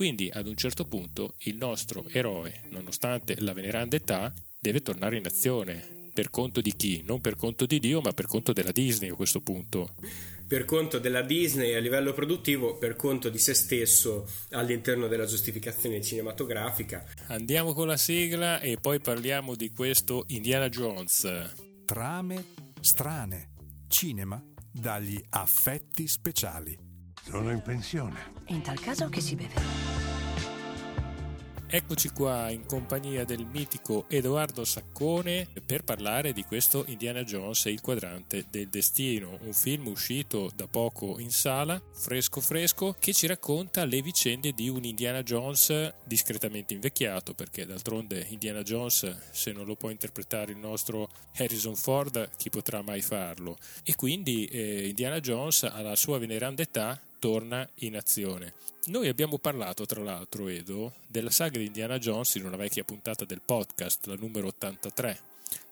Quindi ad un certo punto il nostro eroe, nonostante la veneranda età, deve tornare in azione. Per conto di chi? Non per conto di Dio, ma per conto della Disney a questo punto. Per conto della Disney a livello produttivo, per conto di se stesso all'interno della giustificazione cinematografica. Andiamo con la sigla e poi parliamo di questo Indiana Jones. Trame strane. Cinema dagli affetti speciali. Sono in pensione. In tal caso che si beve? Eccoci qua in compagnia del mitico Edoardo Saccone per parlare di questo Indiana Jones e il quadrante del destino, un film uscito da poco in sala, fresco fresco, che ci racconta le vicende di un Indiana Jones discretamente invecchiato, perché d'altronde Indiana Jones, se non lo può interpretare il nostro Harrison Ford, chi potrà mai farlo? E quindi eh, Indiana Jones alla sua veneranda età torna in azione. Noi abbiamo parlato, tra l'altro, Edo, della saga di Indiana Jones in una vecchia puntata del podcast, la numero 83,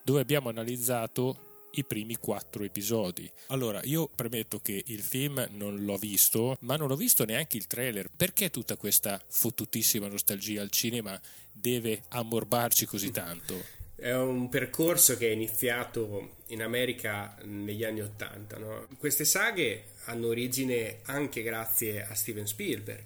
dove abbiamo analizzato i primi quattro episodi. Allora, io premetto che il film non l'ho visto, ma non ho visto neanche il trailer. Perché tutta questa fottutissima nostalgia al cinema deve ammorbarci così tanto? È un percorso che è iniziato in America negli anni Ottanta. No? Queste saghe hanno origine anche grazie a Steven Spielberg,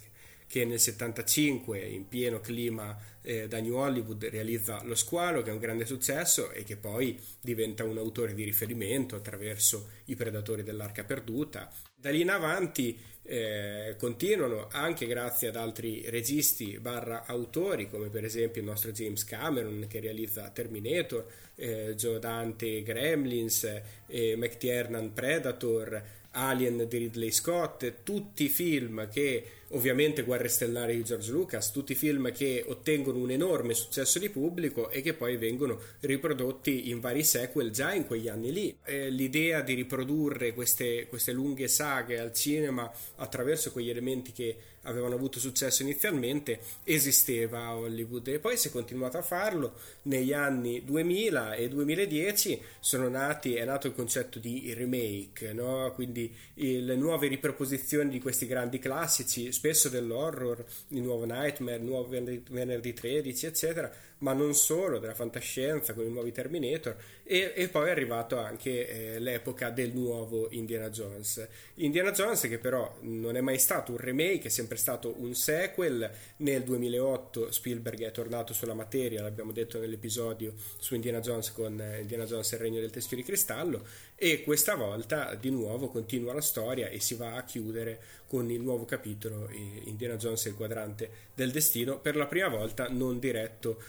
che nel 75, in pieno clima eh, da New Hollywood, realizza Lo Squalo, che è un grande successo e che poi diventa un autore di riferimento attraverso I Predatori dell'Arca Perduta. Da lì in avanti eh, continuano anche grazie ad altri registi barra autori come per esempio il nostro James Cameron che realizza Terminator, eh, Joe Dante Gremlins, eh, McTiernan Predator, Alien di Ridley Scott, tutti film che ovviamente Guerre Stellari di George Lucas, tutti film che ottengono un enorme successo di pubblico e che poi vengono riprodotti in vari sequel già in quegli anni lì. Eh, l'idea di riprodurre queste, queste lunghe saghe al cinema attraverso quegli elementi che avevano avuto successo inizialmente esisteva a Hollywood e poi si è continuato a farlo negli anni 2000 e 2010 sono nati, è nato il concetto di remake no? quindi le nuove riproposizioni di questi grandi classici spesso dell'horror il nuovo Nightmare, il nuovo Venerdì 13 eccetera ma non solo, della fantascienza con i nuovi Terminator e, e poi è arrivato anche eh, l'epoca del nuovo Indiana Jones. Indiana Jones che però non è mai stato un remake, è sempre stato un sequel, nel 2008 Spielberg è tornato sulla materia, l'abbiamo detto nell'episodio su Indiana Jones con eh, Indiana Jones e il regno del teschio di cristallo e questa volta di nuovo continua la storia e si va a chiudere con il nuovo capitolo Indiana Jones e il quadrante del destino per la prima volta non diretto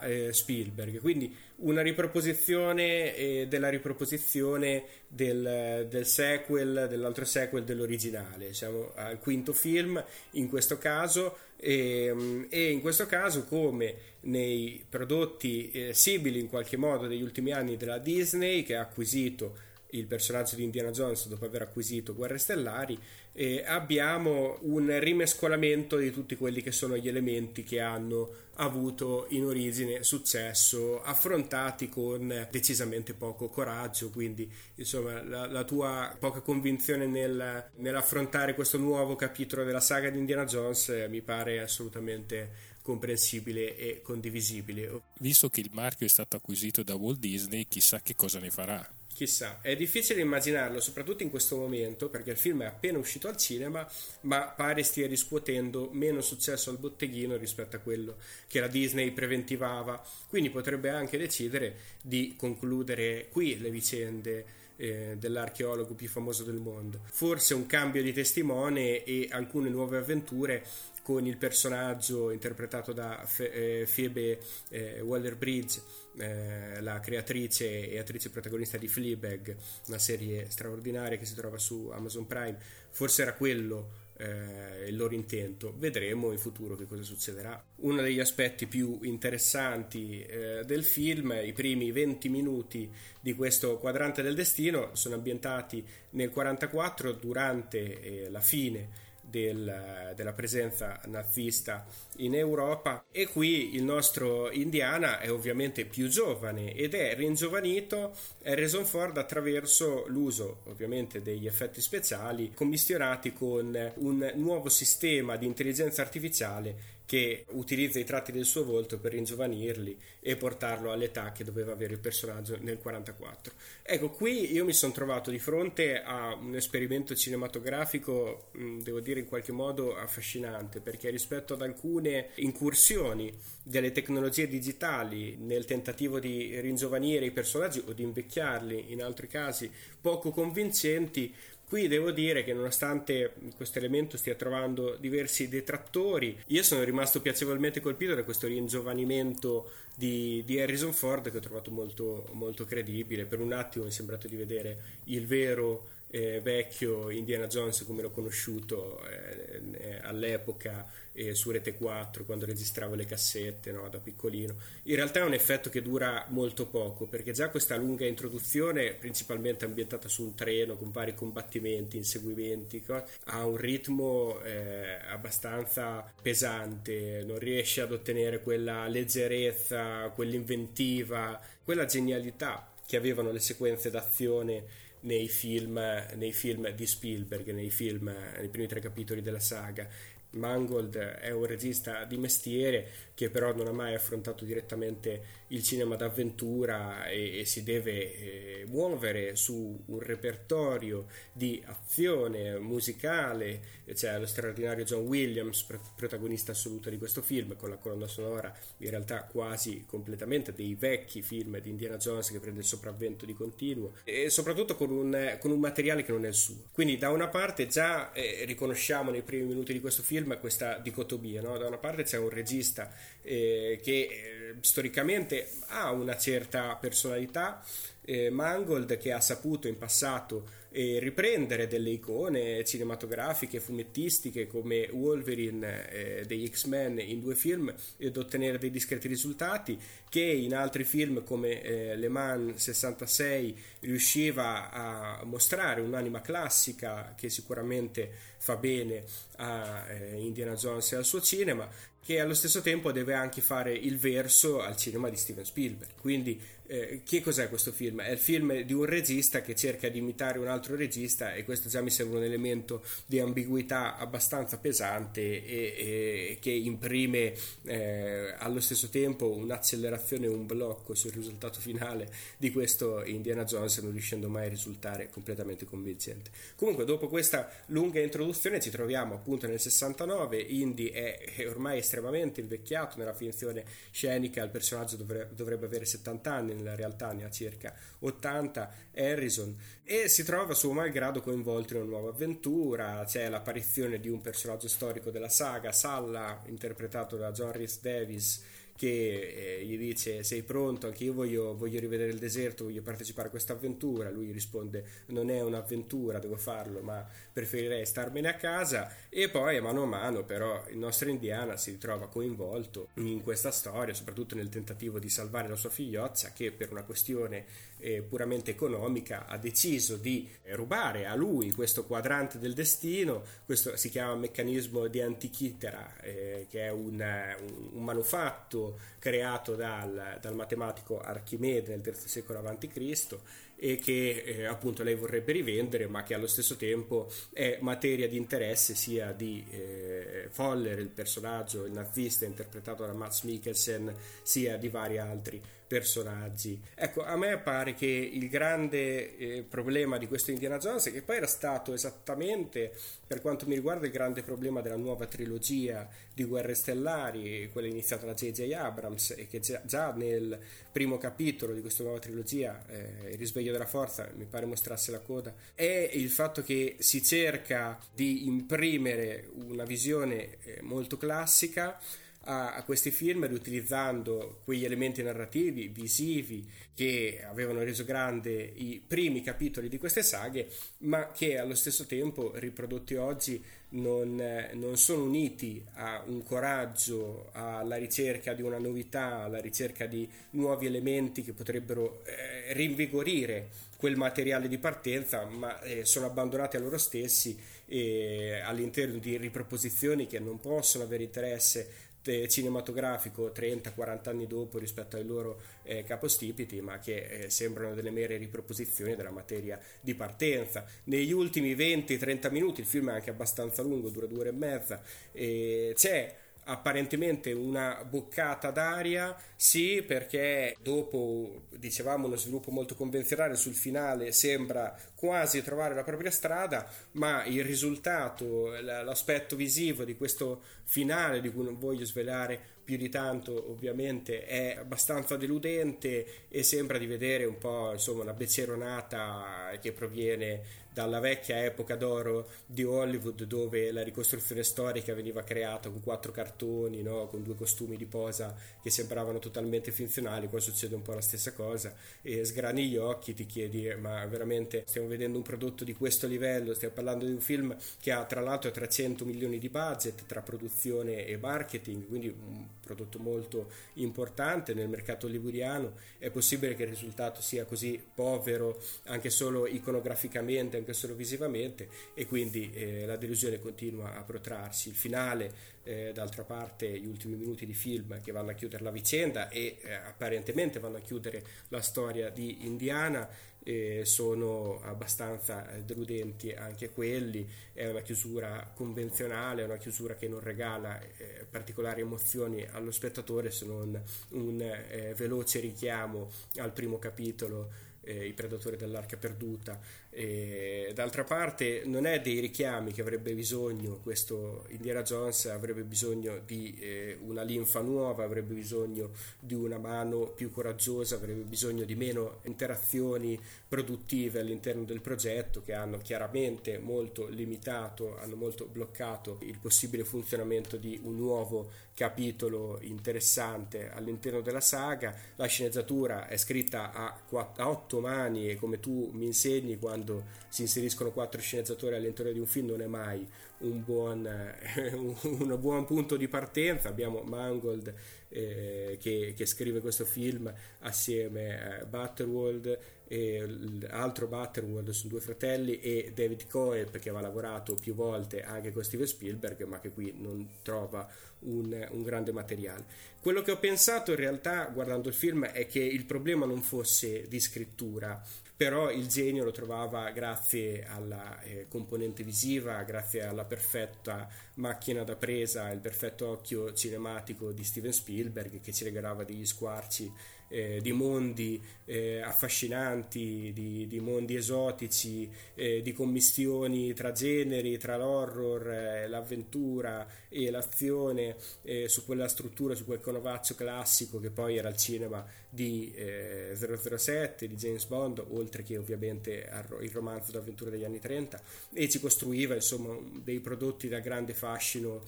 eh, Spielberg. Quindi una riproposizione eh, della riproposizione del, del, sequel dell'altro sequel dell'originale. Siamo al quinto film in questo caso e, ehm, e in questo caso come nei prodotti eh, simili in qualche modo degli ultimi anni della Disney che ha acquisito il personaggio di Indiana Jones dopo aver acquisito Guerre Stellari e abbiamo un rimescolamento di tutti quelli che sono gli elementi che hanno avuto in origine successo affrontati con decisamente poco coraggio. Quindi insomma la, la tua poca convinzione nel, nell'affrontare questo nuovo capitolo della saga di Indiana Jones eh, mi pare assolutamente comprensibile e condivisibile. Visto che il marchio è stato acquisito da Walt Disney chissà che cosa ne farà Chissà, è difficile immaginarlo, soprattutto in questo momento, perché il film è appena uscito al cinema, ma pare stia riscuotendo meno successo al botteghino rispetto a quello che la Disney preventivava. Quindi potrebbe anche decidere di concludere qui le vicende eh, dell'archeologo più famoso del mondo. Forse un cambio di testimone e alcune nuove avventure con il personaggio interpretato da Fe- eh, Phoebe eh, Waller-Bridge, eh, la creatrice e attrice protagonista di Fleabag, una serie straordinaria che si trova su Amazon Prime. Forse era quello eh, il loro intento. Vedremo in futuro che cosa succederà. Uno degli aspetti più interessanti eh, del film, i primi 20 minuti di questo quadrante del destino, sono ambientati nel 1944 durante eh, la fine del, della presenza nazista in Europa. E qui il nostro Indiana è ovviamente più giovane ed è ringiovanito Harrison Ford attraverso l'uso ovviamente degli effetti speciali commissionati con un nuovo sistema di intelligenza artificiale che utilizza i tratti del suo volto per ringiovanirli e portarlo all'età che doveva avere il personaggio nel 44. Ecco, qui io mi sono trovato di fronte a un esperimento cinematografico, devo dire in qualche modo affascinante, perché rispetto ad alcune incursioni delle tecnologie digitali nel tentativo di ringiovanire i personaggi o di invecchiarli in altri casi poco convincenti, Qui devo dire che nonostante questo elemento stia trovando diversi detrattori, io sono rimasto piacevolmente colpito da questo ringiovanimento di, di Harrison Ford che ho trovato molto, molto credibile. Per un attimo mi è sembrato di vedere il vero eh, vecchio Indiana Jones come l'ho conosciuto eh, eh, all'epoca eh, su Rete 4 quando registravo le cassette no, da piccolino. In realtà è un effetto che dura molto poco perché già questa lunga introduzione, principalmente ambientata su un treno con vari combattimenti, inseguimenti, ha un ritmo eh, abbastanza pesante, non riesce ad ottenere quella leggerezza, quell'inventiva, quella genialità che avevano le sequenze d'azione nei film, nei film di Spielberg, nei film, nei primi tre capitoli della saga. Mangold è un regista di mestiere che però non ha mai affrontato direttamente il cinema d'avventura e, e si deve eh, muovere su un repertorio di azione musicale. C'è lo straordinario John Williams, protagonista assoluto di questo film, con la colonna sonora in realtà quasi completamente dei vecchi film di Indiana Jones che prende il sopravvento di continuo e soprattutto con un, con un materiale che non è il suo. Quindi da una parte già eh, riconosciamo nei primi minuti di questo film questa dicotomia, no? da una parte c'è un regista eh, che eh, storicamente ha una certa personalità, eh, Mangold che ha saputo in passato e riprendere delle icone cinematografiche, fumettistiche come Wolverine eh, degli X-Men in due film ed ottenere dei discreti risultati che in altri film come eh, Le Mans 66 riusciva a mostrare un'anima classica che sicuramente fa bene a eh, Indiana Jones e al suo cinema che allo stesso tempo deve anche fare il verso al cinema di Steven Spielberg quindi eh, che cos'è questo film? È il film di un regista che cerca di imitare un altro regista e questo già mi sembra un elemento di ambiguità abbastanza pesante e, e che imprime eh, allo stesso tempo un'accelerazione e un blocco sul risultato finale di questo Indiana Jones non riuscendo mai a risultare completamente convincente. Comunque dopo questa lunga introduzione ci troviamo appunto nel 69, Indy è, è ormai estremamente invecchiato nella finzione scenica, il personaggio dovrebbe, dovrebbe avere 70 anni nella realtà ne ha circa 80, Harrison, e si trova suo malgrado coinvolto in una nuova avventura, c'è l'apparizione di un personaggio storico della saga, Salla, interpretato da John Rhys Davis, che eh, gli dice sei pronto, anche io voglio, voglio, rivedere il deserto, voglio partecipare a questa avventura, lui risponde non è un'avventura, devo farlo, ma preferirei starmene a casa. E poi mano a mano però il nostro Indiana si ritrova coinvolto in questa storia, soprattutto nel tentativo di salvare la sua figliozza che per una questione eh, puramente economica ha deciso di rubare a lui questo quadrante del destino, questo si chiama meccanismo di Antichitera, eh, che è un, un, un manufatto creato dal, dal matematico Archimede nel III secolo a.C. e che eh, appunto lei vorrebbe rivendere ma che allo stesso tempo è materia di interesse sia di eh, Foller, il personaggio, il nazista interpretato da Max Mikkelsen, sia di vari altri personaggi. Ecco, a me pare che il grande eh, problema di questo Indiana Jones, che poi era stato esattamente, per quanto mi riguarda, il grande problema della nuova trilogia di Guerre Stellari, quella iniziata da J.J. Abrams, e che già, già nel primo capitolo di questa nuova trilogia, eh, Il risveglio della forza, mi pare mostrasse la coda, è il fatto che si cerca di imprimere una visione eh, molto classica a, a questi film riutilizzando quegli elementi narrativi, visivi che avevano reso grande i primi capitoli di queste saghe, ma che allo stesso tempo riprodotti oggi non, non, sono uniti a un coraggio, alla ricerca di una novità, alla ricerca di nuovi elementi che potrebbero eh, rinvigorire quel materiale di partenza, ma eh, sono abbandonati a loro stessi eh, all'interno di riproposizioni che non possono avere interesse cinematografico 30-40 anni dopo rispetto ai loro eh, capostipiti, ma che eh, sembrano delle mere riproposizioni della materia di partenza. Negli ultimi 20-30 minuti, il film è anche abbastanza lungo, dura due ore e mezza, eh, c'è apparentemente una boccata d'aria, sì, perché dopo dicevamo uno sviluppo molto convenzionale sul finale sembra quasi trovare la propria strada, ma il risultato, l'aspetto visivo di questo finale di cui non voglio svelare più di tanto ovviamente è abbastanza deludente e sembra di vedere un po' insomma una beceronata che proviene dalla vecchia epoca d'oro di Hollywood dove la ricostruzione storica veniva creata con quattro cartoni, no? con due costumi di posa che sembravano totalmente finzionali, qua succede un po' la stessa cosa e sgrani gli occhi, ti chiedi ma veramente stiamo vedendo un prodotto di questo livello, stiamo parlando di un film che ha tra l'altro 300 milioni di budget tra produzione e marketing, quindi un prodotto molto importante nel mercato hollywoodiano, è possibile che il risultato sia così povero anche solo iconograficamente, anche solo visivamente e quindi eh, la delusione continua a protrarsi. Il finale, eh, d'altra parte, gli ultimi minuti di film che vanno a chiudere la vicenda e eh, apparentemente vanno a chiudere la storia di Indiana eh, sono abbastanza deludenti anche quelli, è una chiusura convenzionale, è una chiusura che non regala eh, particolari emozioni allo spettatore se non un eh, veloce richiamo al primo capitolo eh, i predatori dell'arca perduta. E, d'altra parte non è dei richiami che avrebbe bisogno questo Indiana Jones, avrebbe bisogno di eh, una linfa nuova, avrebbe bisogno di una mano più coraggiosa, avrebbe bisogno di meno interazioni produttive all'interno del progetto che hanno chiaramente molto limitato, hanno molto bloccato il possibile funzionamento di un nuovo capitolo interessante all'interno della saga. La sceneggiatura è scritta a, quatt- a otto mani e come tu mi insegni quando si inseriscono quattro sceneggiatori all'interno di un film non è mai un buon, un buon punto di partenza. Abbiamo Mangold eh, che, che, scrive questo film assieme a Butterworld e l'altro Butterworld sono due fratelli e David Coe che aveva lavorato più volte anche con Steven Spielberg ma che qui non trova un, un, grande materiale. Quello che ho pensato in realtà guardando il film è che il problema non fosse di scrittura, però il genio lo trovava grazie alla eh, componente visiva, grazie alla perfetta macchina da presa, il perfetto occhio cinematico di Steven Spielberg che ci regalava degli squarci eh, di mondi eh, affascinanti, di, di, mondi esotici, eh, di commistioni tra generi, tra l'horror, eh, l'avventura e l'azione, eh, su quella struttura, su quel conovaccio classico che poi era il cinema di 007, eh, di James Bond, oltre che ovviamente il romanzo d'avventura degli anni 30, e ci costruiva insomma dei prodotti da grande fascino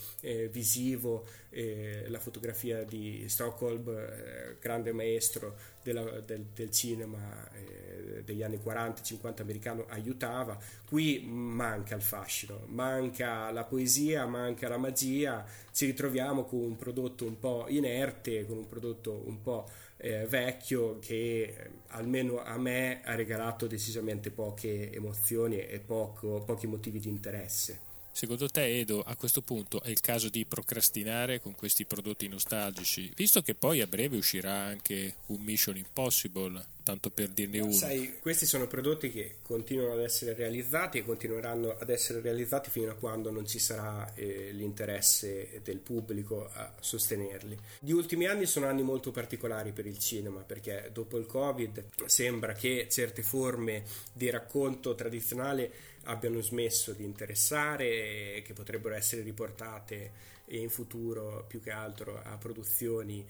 visivo, la fotografia di Stockholm, grande maestro maestro della, del, del, cinema eh, degli anni 40-50 americano aiutava. Qui manca il fascino, manca la poesia, manca la magia, ci ritroviamo con un prodotto un po' inerte, con un prodotto un po' eh, vecchio che eh, almeno a me ha regalato decisamente poche emozioni e poco, pochi motivi di interesse. Secondo te, Edo, a questo punto è il caso di procrastinare con questi prodotti nostalgici, visto che poi a breve uscirà anche un Mission Impossible, tanto per dirne uno? Sai, questi sono prodotti che continuano ad essere realizzati e continueranno ad essere realizzati fino a quando non ci sarà eh, l'interesse del pubblico a sostenerli. Gli ultimi anni sono anni molto particolari per il cinema, perché dopo il Covid sembra che certe forme di racconto tradizionale abbiano smesso di interessare, che potrebbero essere riportate e in futuro più che altro a produzioni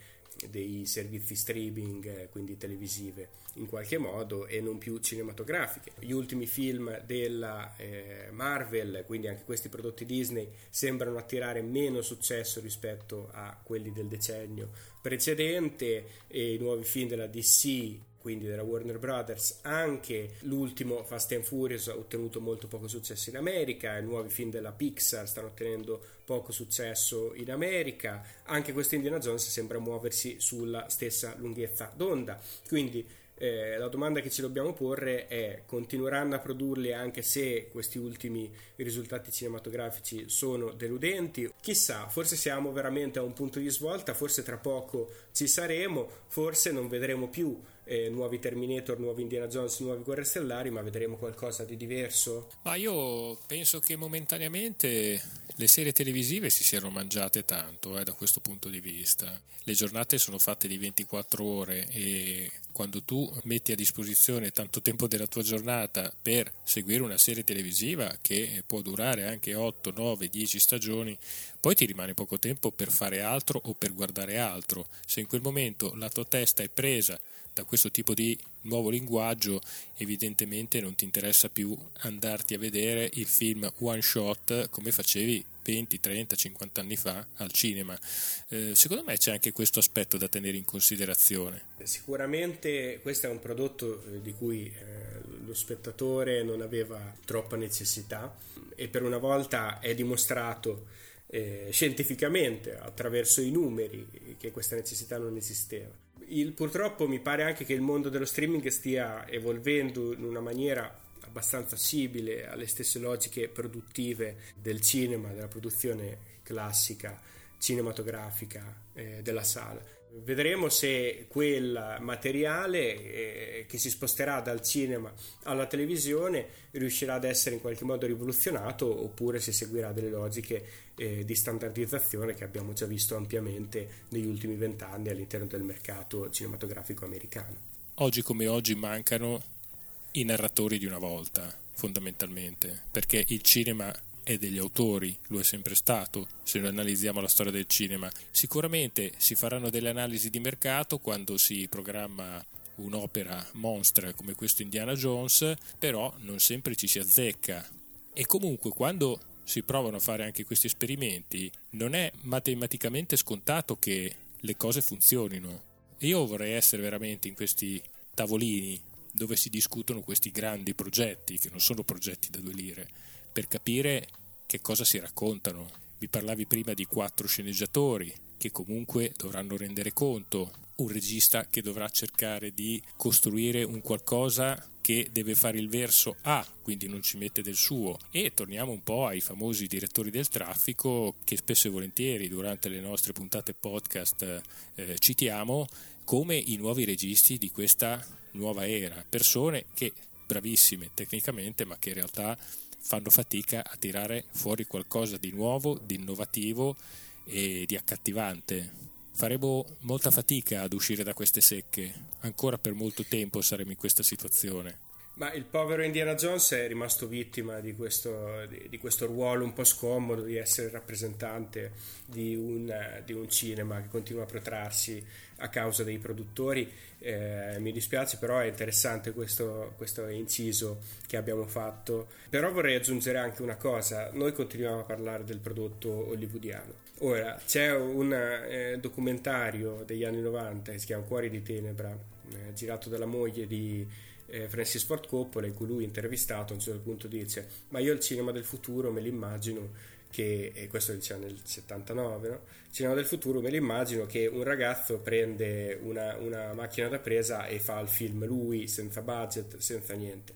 dei servizi streaming, quindi televisive in qualche modo e non più cinematografiche. Gli ultimi film della eh, Marvel, quindi anche questi prodotti Disney, sembrano attirare meno successo rispetto a quelli del decennio precedente e i nuovi film della DC quindi della Warner Brothers, anche l'ultimo Fast and Furious ha ottenuto molto poco successo in America, i nuovi film della Pixar stanno ottenendo poco successo in America, anche questo Indiana Jones sembra muoversi sulla stessa lunghezza d'onda, quindi eh, la domanda che ci dobbiamo porre è continueranno a produrli anche se questi ultimi risultati cinematografici sono deludenti? Chissà, forse siamo veramente a un punto di svolta, forse tra poco ci saremo, forse non vedremo più eh, nuovi Terminator, nuovi Indiana Jones, nuovi Guerre Stellari, ma vedremo qualcosa di diverso? Ma io penso che momentaneamente le serie televisive si siano mangiate tanto eh, da questo punto di vista. Le giornate sono fatte di 24 ore e quando tu metti a disposizione tanto tempo della tua giornata per seguire una serie televisiva che può durare anche 8, 9, 10 stagioni, poi ti rimane poco tempo per fare altro o per guardare altro. Se in quel momento la tua testa è presa da questo tipo di nuovo linguaggio evidentemente non ti interessa più andarti a vedere il film one shot come facevi 20, 30, 50 anni fa al cinema. Eh, secondo me c'è anche questo aspetto da tenere in considerazione. Sicuramente questo è un prodotto eh, di cui eh, lo spettatore non aveva troppa necessità e per una volta è dimostrato eh, scientificamente attraverso i numeri che questa necessità non esisteva il, purtroppo mi pare anche che il mondo dello streaming stia evolvendo in una maniera abbastanza simile alle stesse logiche produttive del cinema, della produzione classica cinematografica eh, della sala. Vedremo se quel materiale eh, che si sposterà dal cinema alla televisione riuscirà ad essere in qualche modo rivoluzionato oppure se seguirà delle logiche eh, di standardizzazione che abbiamo già visto ampiamente negli ultimi vent'anni all'interno del mercato cinematografico americano. Oggi come oggi mancano i narratori di una volta, fondamentalmente, perché il cinema è degli autori, lo è sempre stato, se noi analizziamo la storia del cinema. Sicuramente si faranno delle analisi di mercato quando si programma un'opera monstra come questo Indiana Jones, però non sempre ci si azzecca. E comunque quando si provano a fare anche questi esperimenti, non è matematicamente scontato che le cose funzionino. Io vorrei essere veramente in questi tavolini dove si discutono questi grandi progetti, che non sono progetti da due lire, per capire che cosa si raccontano. Vi parlavi prima di quattro sceneggiatori che comunque dovranno rendere conto, un regista che dovrà cercare di costruire un qualcosa che deve fare il verso A, quindi non ci mette del suo. E torniamo un po' ai famosi direttori del traffico che spesso e volentieri durante le nostre puntate podcast eh, citiamo come i nuovi registi di questa nuova era, persone che bravissime tecnicamente ma che in realtà fanno fatica a tirare fuori qualcosa di nuovo, di innovativo e di accattivante. Faremo molta fatica ad uscire da queste secche, ancora per molto tempo saremo in questa situazione. Ma il povero Indiana Jones è rimasto vittima di questo, di, di questo ruolo un po' scomodo di essere rappresentante di un, di un cinema che continua a protrarsi a causa dei produttori. Eh, mi dispiace, però è interessante questo, questo, inciso che abbiamo fatto. Però vorrei aggiungere anche una cosa: noi continuiamo a parlare del prodotto hollywoodiano. Ora c'è un eh, documentario degli anni 90 che si chiama Cuori di Tenebra, eh, girato dalla moglie di eh, Francis Ford Coppola in cui lui intervistato a un certo punto dice ma io il cinema del futuro me l'immagino che, e questo diceva nel 79, no? cinema del futuro me l'immagino che un ragazzo prende una, una macchina da presa e fa il film lui senza budget, senza niente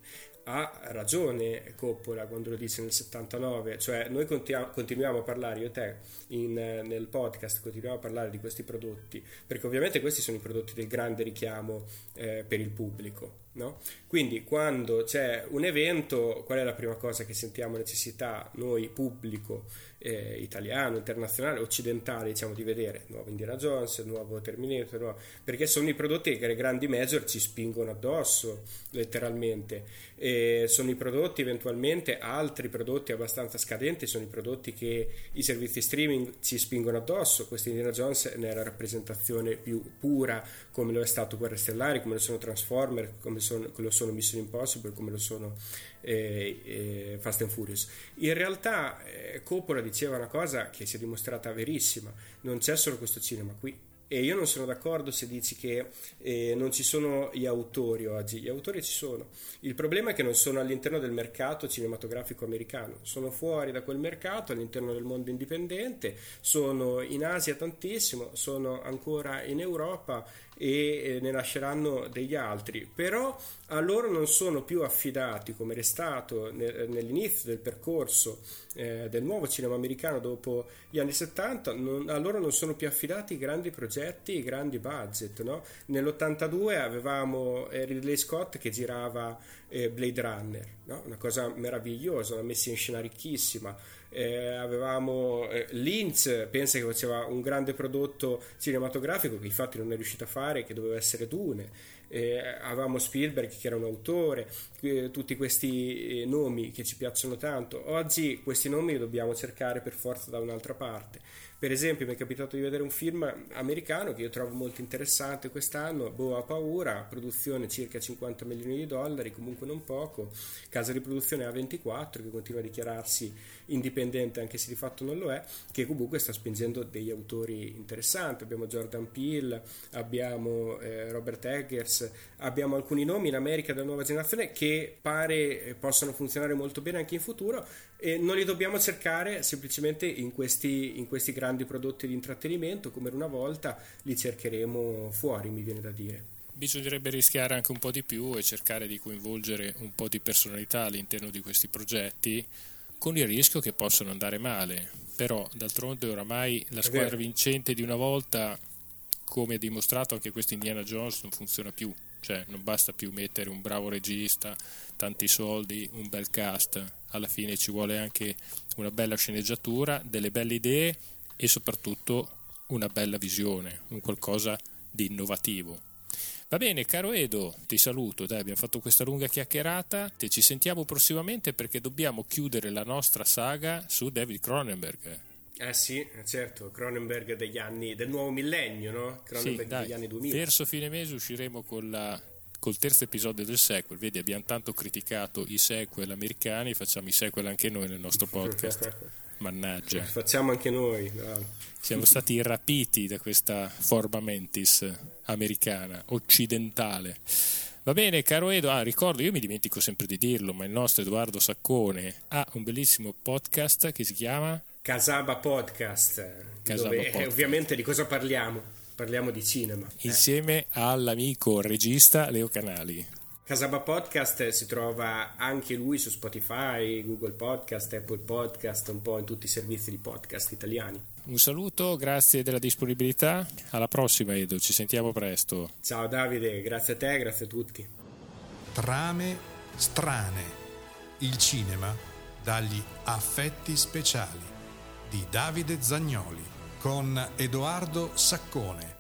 ha ragione Coppola quando lo dice nel 79, cioè noi continuiamo a parlare, io e te, in, nel podcast continuiamo a parlare di questi prodotti, perché ovviamente questi sono i prodotti del grande richiamo eh, per il pubblico, No? Quindi quando c'è un evento, qual è la prima cosa che sentiamo necessità noi, pubblico, eh, italiano, internazionale, occidentale, diciamo, di vedere? Nuovo Indiana Jones, nuovo Terminator, nuovo... perché sono i prodotti che le grandi major ci spingono addosso, letteralmente. E sono i prodotti, eventualmente, altri prodotti abbastanza scadenti, sono i prodotti che i servizi streaming ci spingono addosso. Questo Indiana Jones ne è la rappresentazione più pura, come lo è stato Guerre Stellari, come lo sono Transformer, come sono, lo sono Mission Impossible, come lo sono eh, eh, Fast and Furious. In realtà eh, Coppola diceva una cosa che si è dimostrata verissima, non c'è solo questo cinema qui, e io non sono d'accordo se dici che eh, non ci sono gli autori oggi, gli autori ci sono. Il problema è che non sono all'interno del mercato cinematografico americano, sono fuori da quel mercato, all'interno del mondo indipendente, sono in Asia tantissimo, sono ancora in Europa e ne nasceranno degli altri, però a loro non sono più affidati come era stato nell'inizio del percorso eh, del nuovo cinema americano dopo gli anni 70, non, a loro non sono più affidati i grandi progetti, i grandi budget. No? Nell'82 avevamo eh, Ridley Scott che girava eh, Blade Runner, no? una cosa meravigliosa, una messa in scena ricchissima eh, avevamo eh, Linz, pensa che faceva un grande prodotto cinematografico che infatti non è riuscito a fare, che doveva essere Dune. Eh, avevamo Spielberg che era un autore, eh, tutti questi eh, nomi che ci piacciono tanto. Oggi questi nomi li dobbiamo cercare per forza da un'altra parte. Per esempio, mi è capitato di vedere un film americano che io trovo molto interessante quest'anno, Boa Paura, produzione circa 50 milioni di dollari, comunque non poco, casa di produzione A24 che continua a dichiararsi indipendente anche se di fatto non lo è, che comunque sta spingendo degli autori interessanti. Abbiamo Jordan Peele, abbiamo eh, Robert Eggers, abbiamo alcuni nomi in America della nuova generazione che pare eh, possano funzionare molto bene anche in futuro e non li dobbiamo cercare semplicemente in questi, in questi grandi prodotti di intrattenimento come una volta li cercheremo fuori, mi viene da dire bisognerebbe rischiare anche un po' di più e cercare di coinvolgere un po' di personalità all'interno di questi progetti con il rischio che possano andare male. Però d'altronde oramai la squadra vincente di una volta, come ha dimostrato anche questo Indiana Jones, non funziona più. Cioè non basta più mettere un bravo regista, tanti soldi, un bel cast. Alla fine ci vuole anche una bella sceneggiatura, delle belle idee e soprattutto una bella visione, un qualcosa di innovativo. Va bene, caro Edo, ti saluto, dai, abbiamo fatto questa lunga chiacchierata, e ci sentiamo prossimamente perché dobbiamo chiudere la nostra saga su David Cronenberg. Eh sì, certo, Cronenberg degli anni, del nuovo millennio, no? Cronenberg sì, dai, degli anni 2000. Verso fine mese usciremo con la, col terzo episodio del sequel, vedi abbiamo tanto criticato i sequel americani, facciamo i sequel anche noi nel nostro podcast. Mannaggia. Facciamo anche noi. No. Siamo stati rapiti da questa forma mentis americana, occidentale. Va bene, caro Edo, ah, ricordo, io mi dimentico sempre di dirlo, ma il nostro Edoardo Saccone ha un bellissimo podcast che si chiama Casaba Podcast. Casaba dove, Podcast. ovviamente di cosa parliamo? Parliamo di cinema. Insieme eh. all'amico regista Leo Canali. Casaba Podcast si trova anche lui su Spotify, Google Podcast, Apple Podcast, un po' in tutti i servizi di podcast italiani. Un saluto, grazie della disponibilità. Alla prossima Edo, ci sentiamo presto. Ciao Davide, grazie a te, grazie a tutti. Trame strane. Il cinema dagli affetti speciali di Davide Zagnoli con Edoardo Saccone